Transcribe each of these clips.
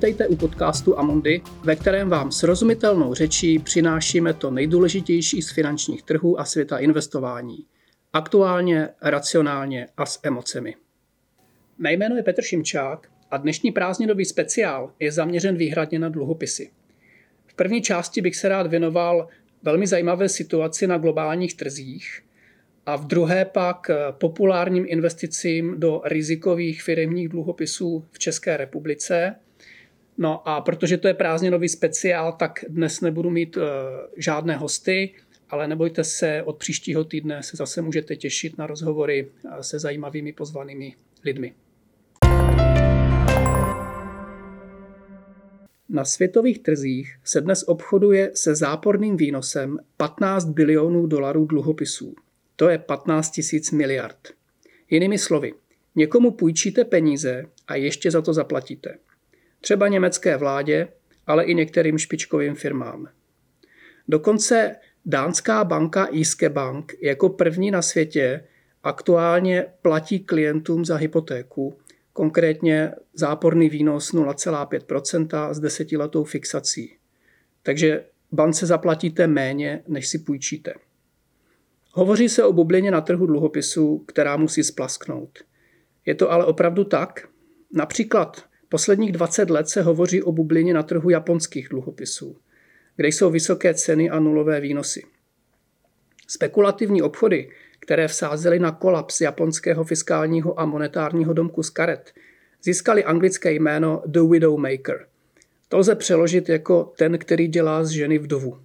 Vítejte u podcastu Amondy, ve kterém vám srozumitelnou řečí přinášíme to nejdůležitější z finančních trhů a světa investování. Aktuálně, racionálně a s emocemi. Mé jméno je Petr Šimčák a dnešní prázdninový speciál je zaměřen výhradně na dluhopisy. V první části bych se rád věnoval velmi zajímavé situaci na globálních trzích a v druhé pak populárním investicím do rizikových firmních dluhopisů v České republice – No a protože to je prázdninový speciál, tak dnes nebudu mít uh, žádné hosty, ale nebojte se, od příštího týdne se zase můžete těšit na rozhovory eh, se zajímavými pozvanými lidmi. Na světových trzích se dnes obchoduje se záporným výnosem 15 bilionů dolarů dluhopisů. To je 15 tisíc miliard. Jinými slovy, někomu půjčíte peníze a ještě za to zaplatíte třeba německé vládě, ale i některým špičkovým firmám. Dokonce dánská banka Iske Bank jako první na světě aktuálně platí klientům za hypotéku, konkrétně záporný výnos 0,5% s desetiletou fixací. Takže bance zaplatíte méně, než si půjčíte. Hovoří se o bublině na trhu dluhopisů, která musí splasknout. Je to ale opravdu tak? Například Posledních 20 let se hovoří o bublině na trhu japonských dluhopisů, kde jsou vysoké ceny a nulové výnosy. Spekulativní obchody, které vsázely na kolaps japonského fiskálního a monetárního domku z karet, získali anglické jméno The Widowmaker. To lze přeložit jako ten, který dělá z ženy vdovu.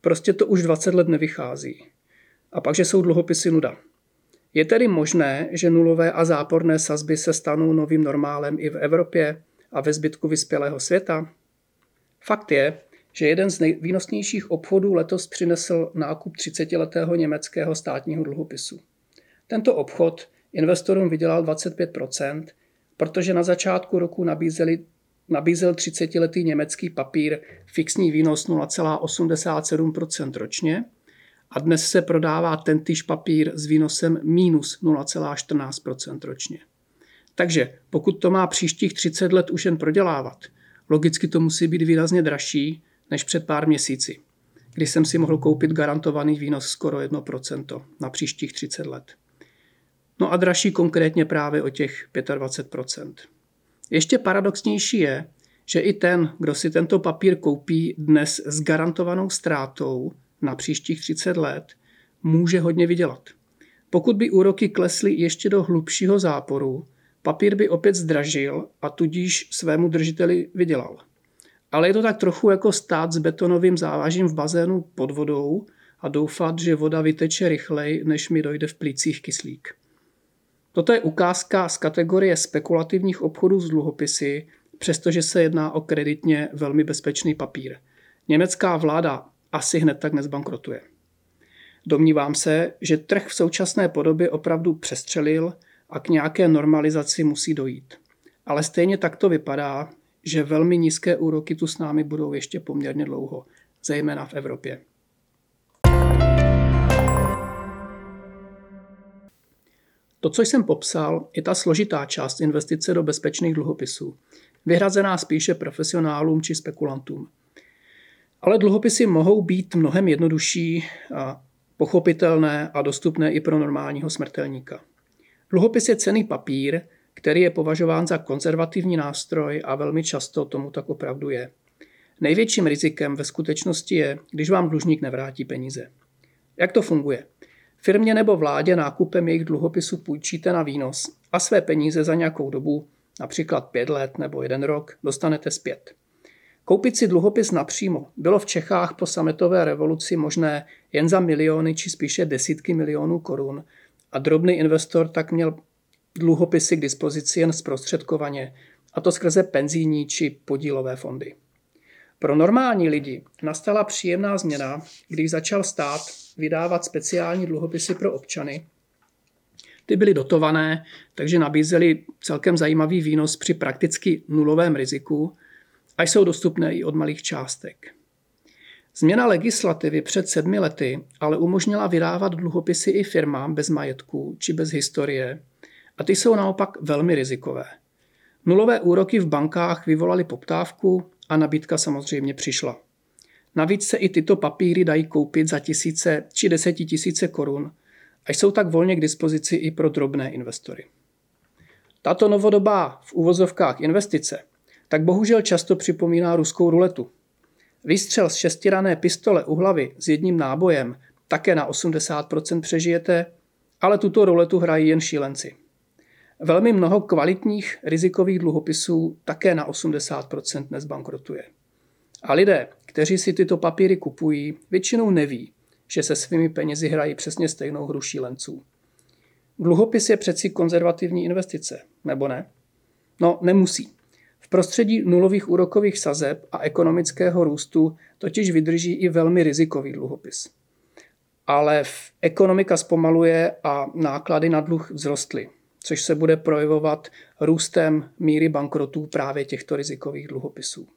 Prostě to už 20 let nevychází. A pak, že jsou dluhopisy nuda. Je tedy možné, že nulové a záporné sazby se stanou novým normálem i v Evropě a ve zbytku vyspělého světa? Fakt je, že jeden z nejvýnosnějších obchodů letos přinesl nákup 30-letého německého státního dluhopisu. Tento obchod investorům vydělal 25%, protože na začátku roku nabízeli, nabízel 30-letý německý papír fixní výnos 0,87% ročně – a dnes se prodává tentýž papír s výnosem minus 0,14 ročně. Takže pokud to má příštích 30 let už jen prodělávat, logicky to musí být výrazně dražší než před pár měsíci, kdy jsem si mohl koupit garantovaný výnos skoro 1% na příštích 30 let. No a dražší konkrétně právě o těch 25%. Ještě paradoxnější je, že i ten, kdo si tento papír koupí dnes s garantovanou ztrátou, na příštích 30 let může hodně vydělat. Pokud by úroky klesly ještě do hlubšího záporu, papír by opět zdražil a tudíž svému držiteli vydělal. Ale je to tak trochu jako stát s betonovým závažím v bazénu pod vodou a doufat, že voda vyteče rychleji, než mi dojde v plících kyslík. Toto je ukázka z kategorie spekulativních obchodů s dluhopisy, přestože se jedná o kreditně velmi bezpečný papír. Německá vláda asi hned tak nezbankrotuje. Domnívám se, že trh v současné podobě opravdu přestřelil a k nějaké normalizaci musí dojít. Ale stejně tak to vypadá, že velmi nízké úroky tu s námi budou ještě poměrně dlouho, zejména v Evropě. To, co jsem popsal, je ta složitá část investice do bezpečných dluhopisů, vyhrazená spíše profesionálům či spekulantům. Ale dluhopisy mohou být mnohem jednodušší, a pochopitelné a dostupné i pro normálního smrtelníka. Dluhopis je cený papír, který je považován za konzervativní nástroj a velmi často tomu tak opravdu je. Největším rizikem ve skutečnosti je, když vám dlužník nevrátí peníze. Jak to funguje? Firmě nebo vládě nákupem jejich dluhopisu půjčíte na výnos a své peníze za nějakou dobu, například pět let nebo jeden rok, dostanete zpět. Koupit si dluhopis napřímo bylo v Čechách po sametové revoluci možné jen za miliony či spíše desítky milionů korun a drobný investor tak měl dluhopisy k dispozici jen zprostředkovaně, a to skrze penzijní či podílové fondy. Pro normální lidi nastala příjemná změna, když začal stát vydávat speciální dluhopisy pro občany. Ty byly dotované, takže nabízely celkem zajímavý výnos při prakticky nulovém riziku a jsou dostupné i od malých částek. Změna legislativy před sedmi lety ale umožnila vydávat dluhopisy i firmám bez majetku či bez historie a ty jsou naopak velmi rizikové. Nulové úroky v bankách vyvolaly poptávku a nabídka samozřejmě přišla. Navíc se i tyto papíry dají koupit za tisíce či desetitisíce korun a jsou tak volně k dispozici i pro drobné investory. Tato novodobá v uvozovkách investice tak bohužel často připomíná ruskou ruletu. Výstřel z šestirané pistole u hlavy s jedním nábojem také na 80% přežijete, ale tuto ruletu hrají jen šílenci. Velmi mnoho kvalitních rizikových dluhopisů také na 80% nezbankrotuje. A lidé, kteří si tyto papíry kupují, většinou neví, že se svými penězi hrají přesně stejnou hru šílenců. Dluhopis je přeci konzervativní investice, nebo ne? No, nemusí. Prostředí nulových úrokových sazeb a ekonomického růstu totiž vydrží i velmi rizikový dluhopis. Ale ekonomika zpomaluje a náklady na dluh vzrostly, což se bude projevovat růstem míry bankrotů právě těchto rizikových dluhopisů.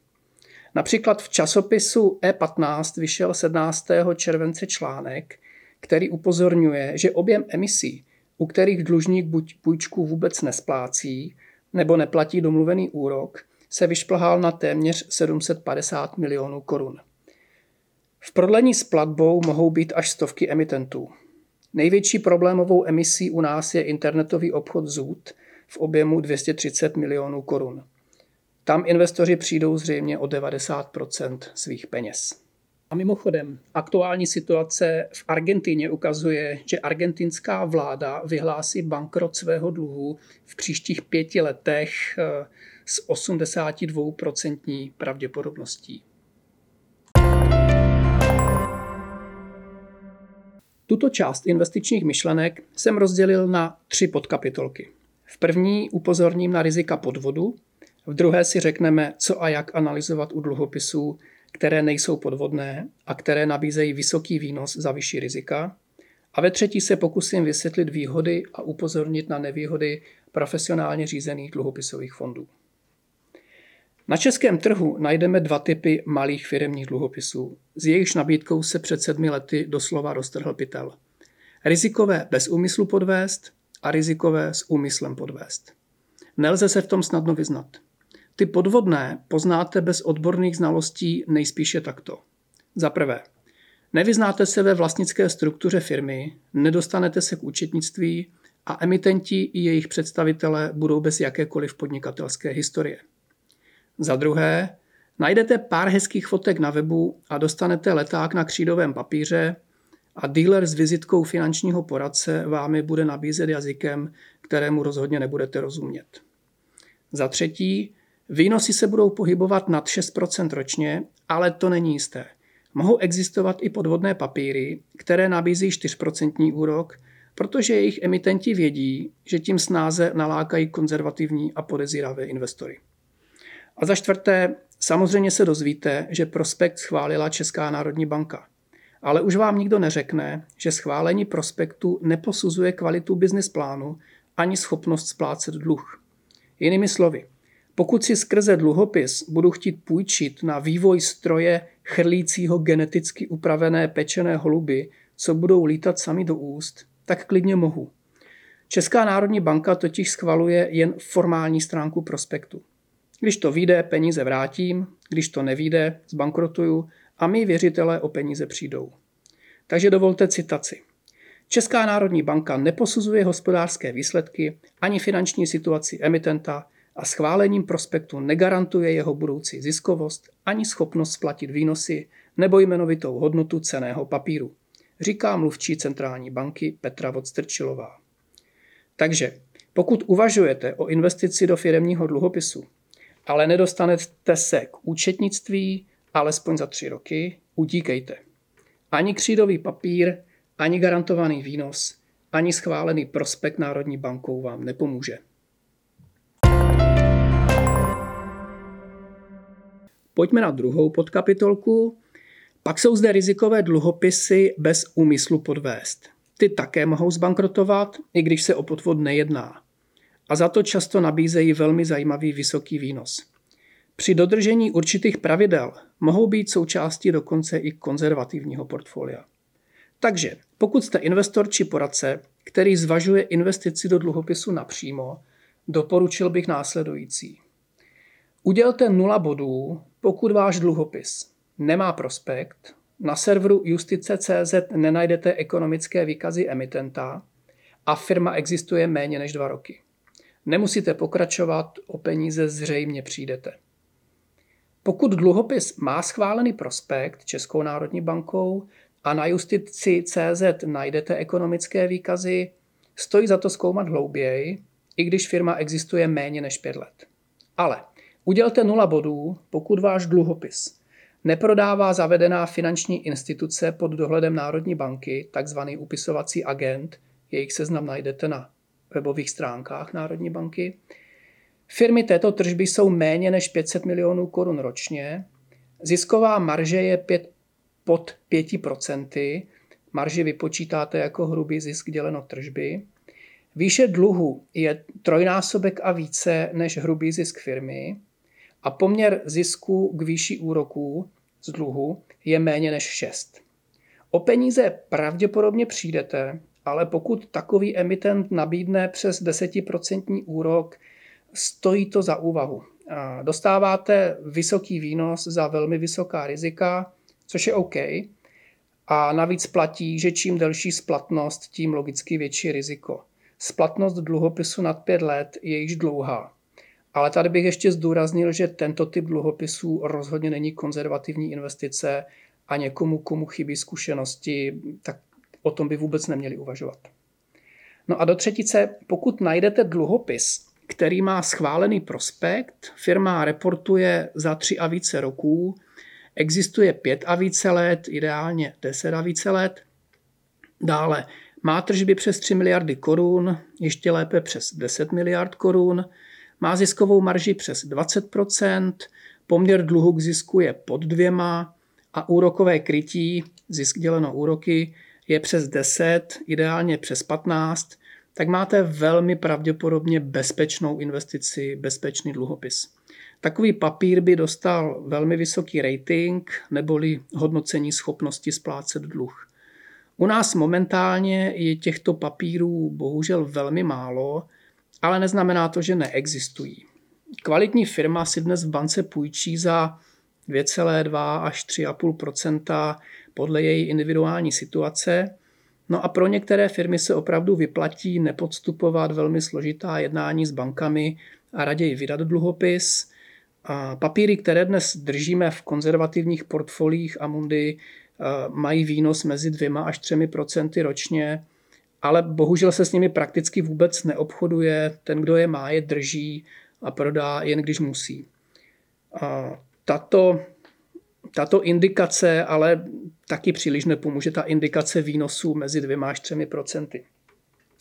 Například v časopisu E15 vyšel 17. července článek, který upozorňuje, že objem emisí, u kterých dlužník buď půjčku vůbec nesplácí, nebo neplatí domluvený úrok, se vyšplhal na téměř 750 milionů korun. V prodlení s platbou mohou být až stovky emitentů. Největší problémovou emisí u nás je internetový obchod ZUD v objemu 230 milionů korun. Tam investoři přijdou zřejmě o 90% svých peněz. A mimochodem, aktuální situace v Argentině ukazuje, že argentinská vláda vyhlásí bankrot svého dluhu v příštích pěti letech eh, s 82% pravděpodobností. Tuto část investičních myšlenek jsem rozdělil na tři podkapitolky. V první upozorním na rizika podvodu, v druhé si řekneme, co a jak analyzovat u dluhopisů, které nejsou podvodné a které nabízejí vysoký výnos za vyšší rizika. A ve třetí se pokusím vysvětlit výhody a upozornit na nevýhody profesionálně řízených dluhopisových fondů. Na českém trhu najdeme dva typy malých firmních dluhopisů. S jejichž nabídkou se před sedmi lety doslova roztrhl pytel. Rizikové bez úmyslu podvést a rizikové s úmyslem podvést. Nelze se v tom snadno vyznat. Ty podvodné poznáte bez odborných znalostí nejspíše takto. Za prvé, nevyznáte se ve vlastnické struktuře firmy, nedostanete se k účetnictví a emitenti i jejich představitelé budou bez jakékoliv podnikatelské historie. Za druhé, najdete pár hezkých fotek na webu a dostanete leták na křídovém papíře a dealer s vizitkou finančního poradce vám je bude nabízet jazykem, kterému rozhodně nebudete rozumět. Za třetí, Výnosy se budou pohybovat nad 6% ročně, ale to není jisté. Mohou existovat i podvodné papíry, které nabízí 4% úrok, protože jejich emitenti vědí, že tím snáze nalákají konzervativní a podezíravé investory. A za čtvrté, samozřejmě se dozvíte, že prospekt schválila Česká národní banka. Ale už vám nikdo neřekne, že schválení prospektu neposuzuje kvalitu business plánu ani schopnost splácet dluh. Jinými slovy, pokud si skrze dluhopis budu chtít půjčit na vývoj stroje chrlícího geneticky upravené pečené holuby, co budou lítat sami do úst, tak klidně mohu. Česká národní banka totiž schvaluje jen formální stránku prospektu. Když to vyjde, peníze vrátím, když to nevíde, zbankrotuju a my věřitelé o peníze přijdou. Takže dovolte citaci. Česká národní banka neposuzuje hospodářské výsledky ani finanční situaci emitenta, a schválením prospektu negarantuje jeho budoucí ziskovost ani schopnost splatit výnosy nebo jmenovitou hodnotu ceného papíru, říká mluvčí centrální banky Petra Vodstrčilová. Takže pokud uvažujete o investici do firemního dluhopisu, ale nedostanete se k účetnictví alespoň za tři roky, utíkejte. Ani křídový papír, ani garantovaný výnos, ani schválený prospekt Národní bankou vám nepomůže. Pojďme na druhou podkapitolku. Pak jsou zde rizikové dluhopisy bez úmyslu podvést. Ty také mohou zbankrotovat, i když se o podvod nejedná. A za to často nabízejí velmi zajímavý vysoký výnos. Při dodržení určitých pravidel mohou být součástí dokonce i konzervativního portfolia. Takže pokud jste investor či poradce, který zvažuje investici do dluhopisu napřímo, doporučil bych následující. Udělte nula bodů, pokud váš dluhopis nemá prospekt, na serveru justice.cz nenajdete ekonomické výkazy emitenta a firma existuje méně než dva roky. Nemusíte pokračovat, o peníze zřejmě přijdete. Pokud dluhopis má schválený prospekt Českou národní bankou a na justici CZ najdete ekonomické výkazy, stojí za to zkoumat hlouběji, i když firma existuje méně než pět let. Ale udělte nula bodů, pokud váš dluhopis neprodává zavedená finanční instituce pod dohledem Národní banky, takzvaný upisovací agent, jejich seznam najdete na webových stránkách Národní banky. Firmy této tržby jsou méně než 500 milionů korun ročně. Zisková marže je 5, pod 5%. Marži vypočítáte jako hrubý zisk děleno tržby. Výše dluhu je trojnásobek a více než hrubý zisk firmy a poměr zisku k výši úroků z dluhu je méně než 6. O peníze pravděpodobně přijdete, ale pokud takový emitent nabídne přes 10% úrok, stojí to za úvahu. Dostáváte vysoký výnos za velmi vysoká rizika, což je OK. A navíc platí, že čím delší splatnost, tím logicky větší riziko. Splatnost dluhopisu nad 5 let je již dlouhá. Ale tady bych ještě zdůraznil, že tento typ dluhopisů rozhodně není konzervativní investice a někomu, komu chybí zkušenosti, tak o tom by vůbec neměli uvažovat. No a do třetice, pokud najdete dluhopis, který má schválený prospekt, firma reportuje za tři a více roků, existuje pět a více let, ideálně deset a více let, dále má tržby přes 3 miliardy korun, ještě lépe přes 10 miliard korun, má ziskovou marži přes 20%, poměr dluhu k zisku je pod dvěma a úrokové krytí, zisk děleno úroky, je přes 10, ideálně přes 15, tak máte velmi pravděpodobně bezpečnou investici, bezpečný dluhopis. Takový papír by dostal velmi vysoký rating neboli hodnocení schopnosti splácet dluh. U nás momentálně je těchto papírů bohužel velmi málo, ale neznamená to, že neexistují. Kvalitní firma si dnes v bance půjčí za 2,2 až 3,5% podle její individuální situace. No a pro některé firmy se opravdu vyplatí nepodstupovat velmi složitá jednání s bankami a raději vydat dluhopis. A papíry, které dnes držíme v konzervativních portfolích Amundi, mají výnos mezi dvěma až třemi procenty ročně, ale bohužel se s nimi prakticky vůbec neobchoduje. Ten, kdo je má, je drží a prodá jen když musí. A tato, tato indikace ale taky příliš nepomůže, ta indikace výnosů mezi dvěma až třemi procenty.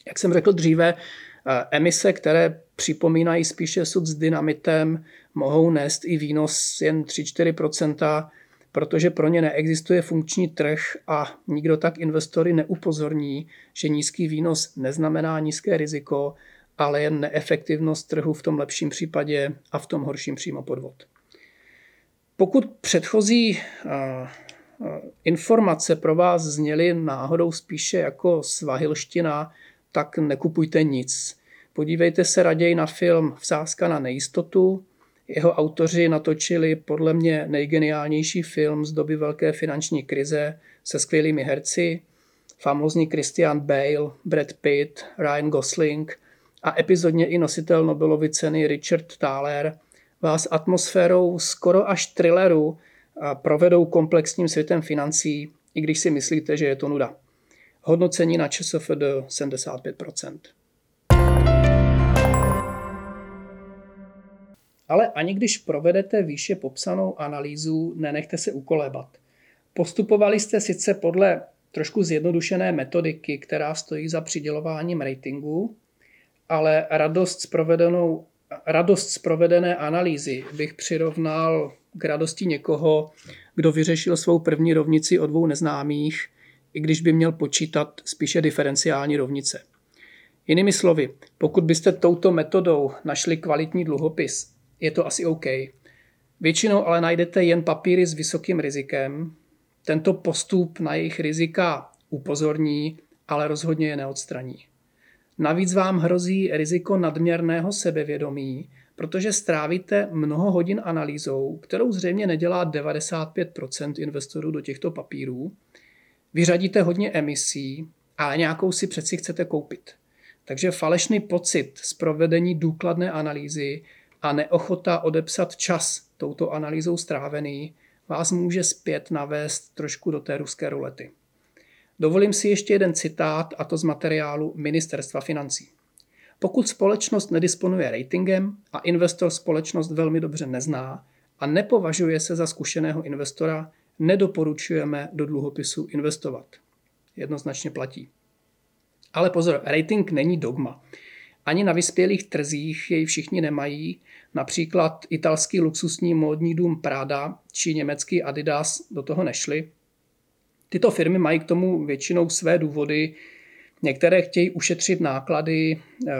Jak jsem řekl dříve, emise, které připomínají spíše sud s dynamitem, mohou nést i výnos jen 3-4 protože pro ně neexistuje funkční trh a nikdo tak investory neupozorní, že nízký výnos neznamená nízké riziko, ale jen neefektivnost trhu v tom lepším případě a v tom horším přímo podvod. Pokud předchozí informace pro vás zněly náhodou spíše jako svahilština, tak nekupujte nic. Podívejte se raději na film Vsázka na nejistotu, jeho autoři natočili podle mě nejgeniálnější film z doby velké finanční krize se skvělými herci, famózní Christian Bale, Brad Pitt, Ryan Gosling a epizodně i nositel Nobelovy ceny Richard Thaler vás atmosférou skoro až thrilleru provedou komplexním světem financí, i když si myslíte, že je to nuda. Hodnocení na ČSFD 75%. Ale ani když provedete výše popsanou analýzu, nenechte se ukolébat. Postupovali jste sice podle trošku zjednodušené metodiky, která stojí za přidělováním ratingu, ale radost s, provedenou, radost z provedené analýzy bych přirovnal k radosti někoho, kdo vyřešil svou první rovnici o dvou neznámých, i když by měl počítat spíše diferenciální rovnice. Jinými slovy, pokud byste touto metodou našli kvalitní dluhopis, je to asi OK. Většinou ale najdete jen papíry s vysokým rizikem. Tento postup na jejich rizika upozorní, ale rozhodně je neodstraní. Navíc vám hrozí riziko nadměrného sebevědomí, protože strávíte mnoho hodin analýzou, kterou zřejmě nedělá 95% investorů do těchto papírů. Vyřadíte hodně emisí, ale nějakou si přeci chcete koupit. Takže falešný pocit z provedení důkladné analýzy a neochota odepsat čas touto analýzou strávený vás může zpět navést trošku do té ruské rulety. Dovolím si ještě jeden citát, a to z materiálu Ministerstva financí. Pokud společnost nedisponuje ratingem a investor společnost velmi dobře nezná a nepovažuje se za zkušeného investora, nedoporučujeme do dluhopisu investovat. Jednoznačně platí. Ale pozor, rating není dogma. Ani na vyspělých trzích jej všichni nemají. Například italský luxusní módní dům Prada či německý Adidas do toho nešli. Tyto firmy mají k tomu většinou své důvody. Některé chtějí ušetřit náklady eh,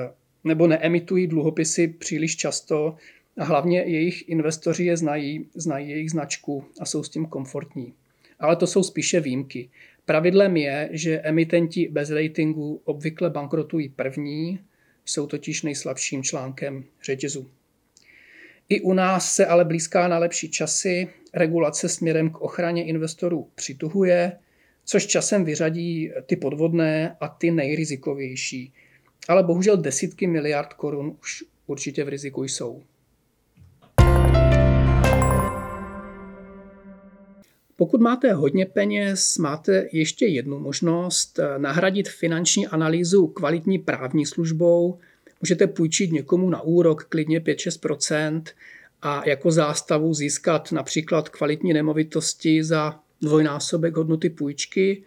nebo neemitují dluhopisy příliš často a hlavně jejich investoři je znají, znají jejich značku a jsou s tím komfortní. Ale to jsou spíše výjimky. Pravidlem je, že emitenti bez ratingu obvykle bankrotují první, jsou totiž nejslabším článkem řetězu. I u nás se ale blízká na lepší časy, regulace směrem k ochraně investorů přituhuje, což časem vyřadí ty podvodné a ty nejrizikovější. Ale bohužel desítky miliard korun už určitě v riziku jsou. Pokud máte hodně peněz, máte ještě jednu možnost eh, nahradit finanční analýzu kvalitní právní službou. Můžete půjčit někomu na úrok klidně 5-6% a jako zástavu získat například kvalitní nemovitosti za dvojnásobek hodnoty půjčky.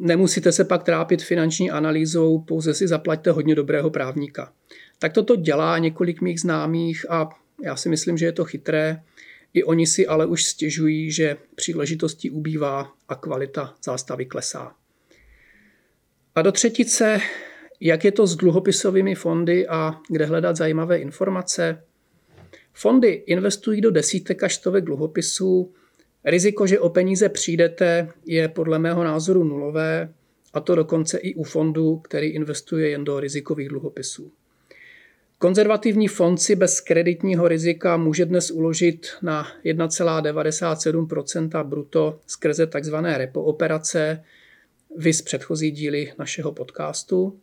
Nemusíte se pak trápit finanční analýzou, pouze si zaplaťte hodně dobrého právníka. Tak toto dělá několik mých známých a já si myslím, že je to chytré. I oni si ale už stěžují, že příležitostí ubývá a kvalita zástavy klesá. A do třetice, jak je to s dluhopisovými fondy a kde hledat zajímavé informace? Fondy investují do desítek až stovek dluhopisů. Riziko, že o peníze přijdete, je podle mého názoru nulové, a to dokonce i u fondu, který investuje jen do rizikových dluhopisů. Konzervativní fond si bez kreditního rizika může dnes uložit na 1,97% bruto skrze tzv. repo operace, vys předchozí díly našeho podcastu,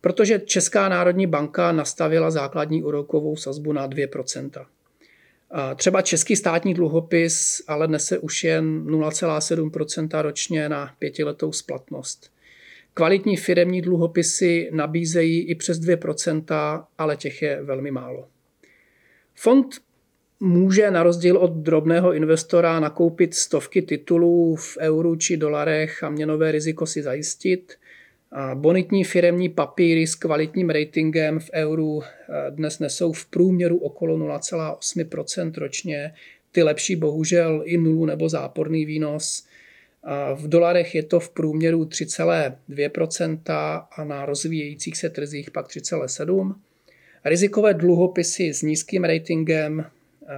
protože Česká národní banka nastavila základní úrokovou sazbu na 2% Třeba český státní dluhopis ale nese už jen 0,7% ročně na pětiletou splatnost. Kvalitní firemní dluhopisy nabízejí i přes 2%, ale těch je velmi málo. Fond může na rozdíl od drobného investora nakoupit stovky titulů v euru či dolarech a měnové riziko si zajistit. Bonitní firemní papíry s kvalitním ratingem v euru eh, dnes nesou v průměru okolo 0,8% ročně. Ty lepší bohužel i nulu nebo záporný výnos. V dolarech je to v průměru 3,2% a na rozvíjejících se trzích pak 3,7%. Rizikové dluhopisy s nízkým ratingem,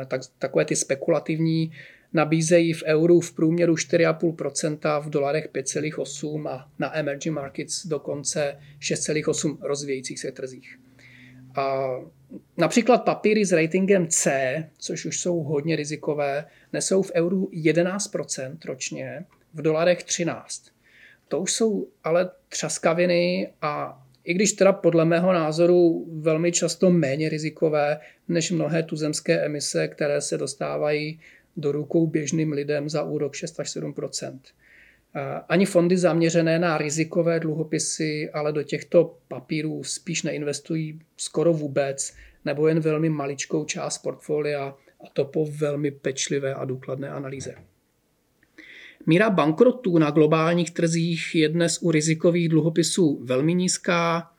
eh, tak, takové ty spekulativní, nabízejí v euru v průměru 4,5%, v dolarech 5,8% a na emerging markets dokonce 6,8% rozvíjejících se trzích. A například papíry s ratingem C, což už jsou hodně rizikové, nesou v euru 11% ročně v dolarech 13. To už jsou ale třaskaviny a i když teda podle mého názoru velmi často méně rizikové než mnohé tuzemské emise, které se dostávají do rukou běžným lidem za úrok 6 až 7 ani fondy zaměřené na rizikové dluhopisy, ale do těchto papírů spíš neinvestují skoro vůbec, nebo jen velmi maličkou část portfolia, a to po velmi pečlivé a důkladné analýze. Míra bankrotů na globálních trzích je dnes u rizikových dluhopisů velmi nízká.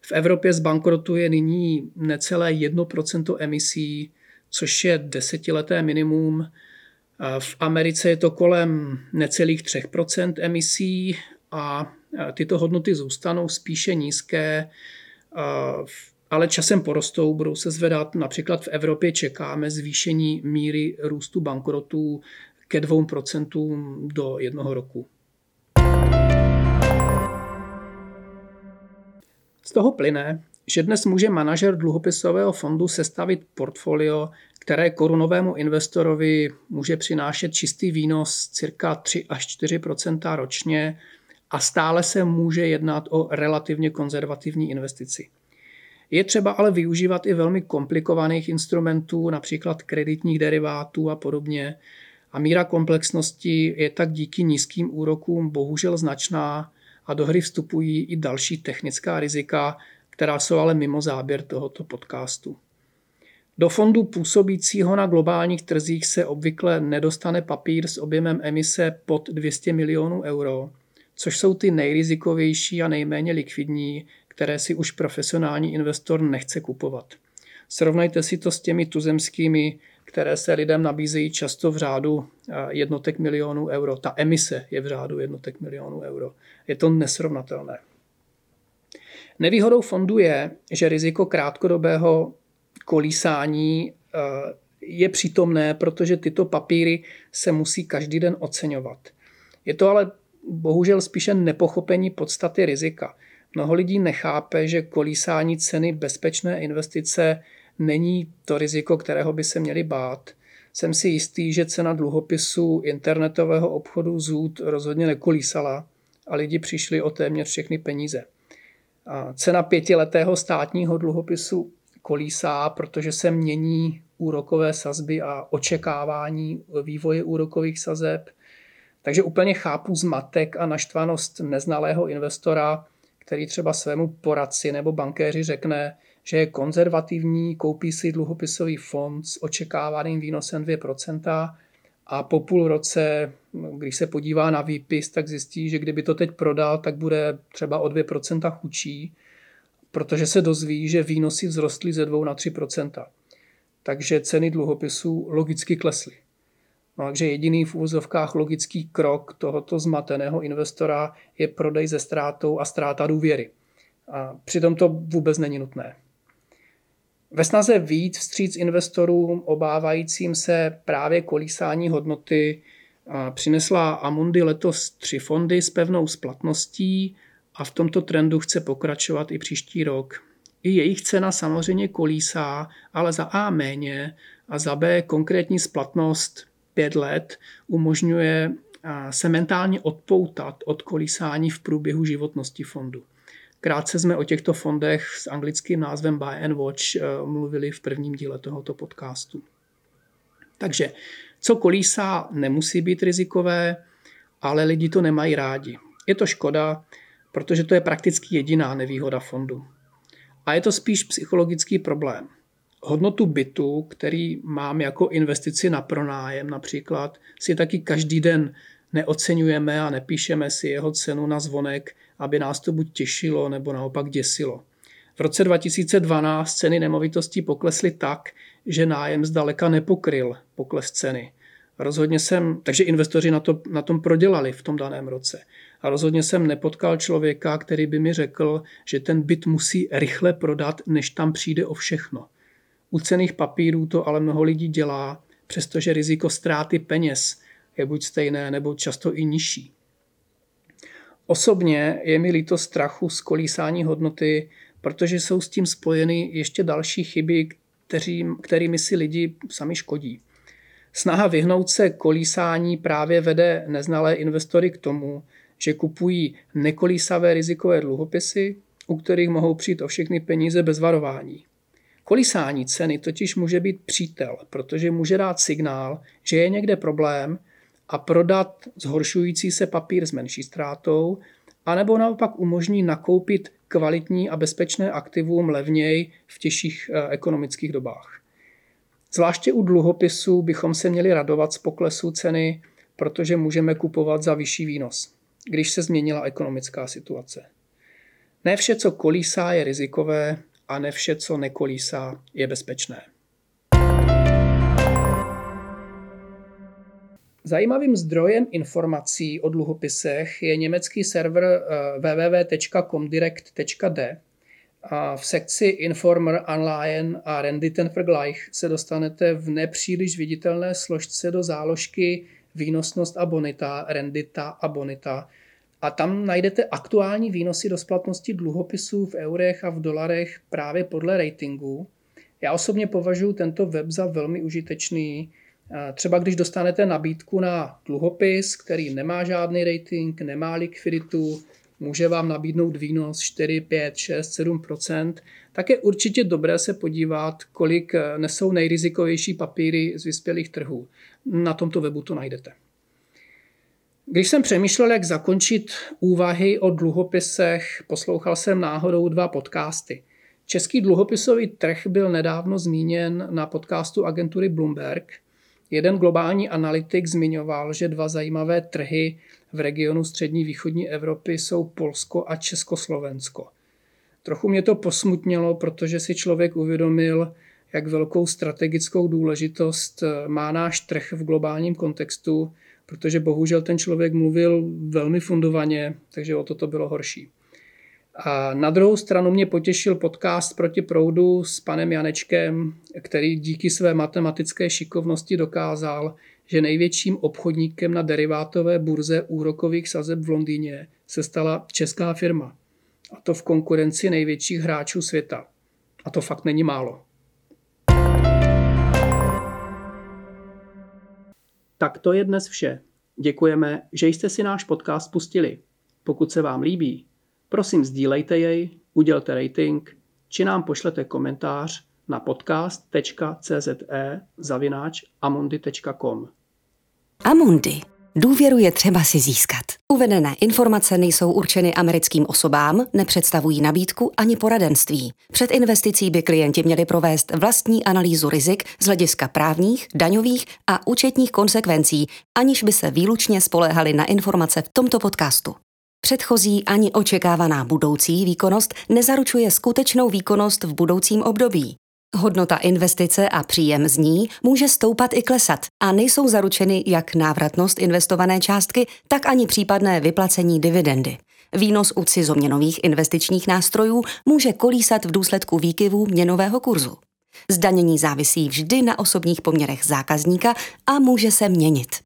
V Evropě zbankrotuje nyní necelé 1% emisí, což je desetileté minimum. V Americe je to kolem necelých 3% emisí a tyto hodnoty zůstanou spíše nízké, ale časem porostou, budou se zvedat. Například v Evropě čekáme zvýšení míry růstu bankrotů ke 2% do jednoho roku. toho plyne, že dnes může manažer dluhopisového fondu sestavit portfolio, které korunovému investorovi může přinášet čistý výnos cirka 3 až 4% ročně a stále se může jednat o relativně konzervativní investici. Je třeba ale využívat i velmi komplikovaných instrumentů, například kreditních derivátů a podobně. A míra komplexnosti je tak díky nízkým úrokům bohužel značná a do hry vstupují i další technická rizika, která jsou ale mimo záběr tohoto podcastu. Do fondu působícího na globálních trzích se obvykle nedostane papír s objemem emise pod 200 milionů euro, což jsou ty nejrizikovější a nejméně likvidní, které si už profesionální investor nechce kupovat. Srovnejte si to s těmi tuzemskými, které se lidem nabízejí často v řádu eh, jednotek milionů euro. Ta emise je v řádu jednotek milionů euro. Je to nesrovnatelné. Nevýhodou fondu je, že riziko krátkodobého kolísání eh, je přítomné, protože tyto papíry se musí každý den oceňovat. Je to ale bohužel spíše nepochopení podstaty rizika. Mnoho lidí nechápe, že kolísání ceny bezpečné investice není to riziko, kterého by se měli bát. Jsem si jistý, že cena dluhopisů internetového obchodu Zoot rozhodně nekolísala a lidi přišli o téměř všechny peníze. A cena pětiletého státního dluhopisu kolísá, protože se mění úrokové sazby a očekávání vývoje úrokových sazeb. Takže úplně chápu zmatek a naštvanost neznalého investora, který třeba svému poradci nebo bankéři řekne, že je konzervativní, koupí si dluhopisový fond s očekávaným výnosem 2% a po půl roce, když se podívá na výpis, tak zjistí, že kdyby to teď prodal, tak bude třeba o 2% chudší, protože se dozví, že výnosy vzrostly ze 2 na 3%. Takže ceny dluhopisů logicky klesly. No, takže jediný v úvozovkách logický krok tohoto zmateného investora je prodej ze ztrátou a ztráta důvěry. A přitom to vůbec není nutné. Ve snaze víc vstříc investorům obávajícím se právě kolísání hodnoty přinesla Amundi letos tři fondy s pevnou splatností a v tomto trendu chce pokračovat i příští rok. I jejich cena samozřejmě kolísá, ale za A méně a za B konkrétní splatnost pět let umožňuje se mentálně odpoutat od kolísání v průběhu životnosti fondu. Krátce jsme o těchto fondech s anglickým názvem Buy and Watch eh, mluvili v prvním díle tohoto podcastu. Takže co kolísá, nemusí být rizikové, ale lidi to nemají rádi. Je to škoda, protože to je prakticky jediná nevýhoda fondu. A je to spíš psychologický problém hodnotu bytu, který mám jako investici na pronájem například, si taky každý den neocenujeme a nepíšeme si jeho cenu na zvonek, aby nás to buď těšilo nebo naopak děsilo. V roce 2012 ceny nemovitostí poklesly tak, že nájem zdaleka nepokryl pokles ceny. Rozhodně jsem, takže investoři na, to, na tom prodělali v tom daném roce. A rozhodně jsem nepotkal člověka, který by mi řekl, že ten byt musí rychle prodat, než tam přijde o všechno. U cených papírů to ale mnoho lidí dělá, přestože riziko ztráty peněz je buď stejné nebo často i nižší. Osobně je mi líto strachu z kolísání hodnoty, protože jsou s tím spojeny ještě další chyby, kteří, kterými si lidi sami škodí. Snaha vyhnout se kolísání právě vede neznalé investory k tomu, že kupují nekolísavé rizikové dluhopisy, u kterých mohou přijít o všechny peníze bez varování. Kolísání ceny totiž může být přítel, protože může dát signál, že je někde problém a prodat zhoršující se papír s menší ztrátou, anebo naopak umožní nakoupit kvalitní a bezpečné aktivum levněji v těžších eh, ekonomických dobách. Zvláště u dluhopisů bychom se měli radovat z poklesu ceny, protože můžeme kupovat za vyšší výnos, když se změnila ekonomická situace. Ne vše, co kolísá, je rizikové a ne vše, co nekolísá, je bezpečné. Zajímavým zdrojem informací o dluhopisech je německý server eh, www.comdirect.de. A v sekci Informer Online a Renditenvergleich se dostanete v nepříliš viditelné složce do záložky výnosnost a bonita, rendita a bonita a tam najdete aktuální výnosy do splatnosti dluhopisů v eurech a v dolarech právě podle ratingu. Já osobně považuji tento web za velmi užitečný. Třeba když dostanete nabídku na dluhopis, který nemá žádný rating, nemá likviditu, může vám nabídnout výnos 4, 5, 6, 7 tak je určitě dobré se podívat, kolik nesou nejrizikovější papíry z vyspělých trhů. Na tomto webu to najdete. Když jsem přemýšlel, jak zakončit úvahy o dluhopisech, poslouchal jsem náhodou dva podcasty. Český dluhopisový trh byl nedávno zmíněn na podcastu agentury Bloomberg. Jeden globální analytik zmiňoval, že dva zajímavé trhy v regionu střední východní Evropy jsou Polsko a Československo. Trochu mě to posmutnilo, protože si člověk uvědomil, jak velkou strategickou důležitost má náš trh v globálním kontextu, protože bohužel ten člověk mluvil velmi fundovaně, takže o to to bylo horší. A na druhou stranu mě potěšil podcast Proti proudu s panem Janečkem, který díky své matematické šikovnosti dokázal, že největším obchodníkem na derivátové burze úrokových sazeb v Londýně se stala česká firma. A to v konkurenci největších hráčů světa. A to fakt není málo. Tak to je dnes vše. Děkujeme, že jste si náš podcast pustili. Pokud se vám líbí, prosím sdílejte jej, udělte rating, či nám pošlete komentář na podcast.cze zavináč amundi.com. Amundi Důvěru je třeba si získat. Uvedené informace nejsou určeny americkým osobám, nepředstavují nabídku ani poradenství. Před investicí by klienti měli provést vlastní analýzu rizik z hlediska právních, daňových a účetních konsekvencí, aniž by se výlučně spoléhali na informace v tomto podcastu. Předchozí ani očekávaná budoucí výkonnost nezaručuje skutečnou výkonnost v budoucím období. Hodnota investice a příjem z ní může stoupat i klesat a nejsou zaručeny jak návratnost investované částky, tak ani případné vyplacení dividendy. Výnos u cizoměnových investičních nástrojů může kolísat v důsledku výkyvů měnového kurzu. Zdanění závisí vždy na osobních poměrech zákazníka a může se měnit.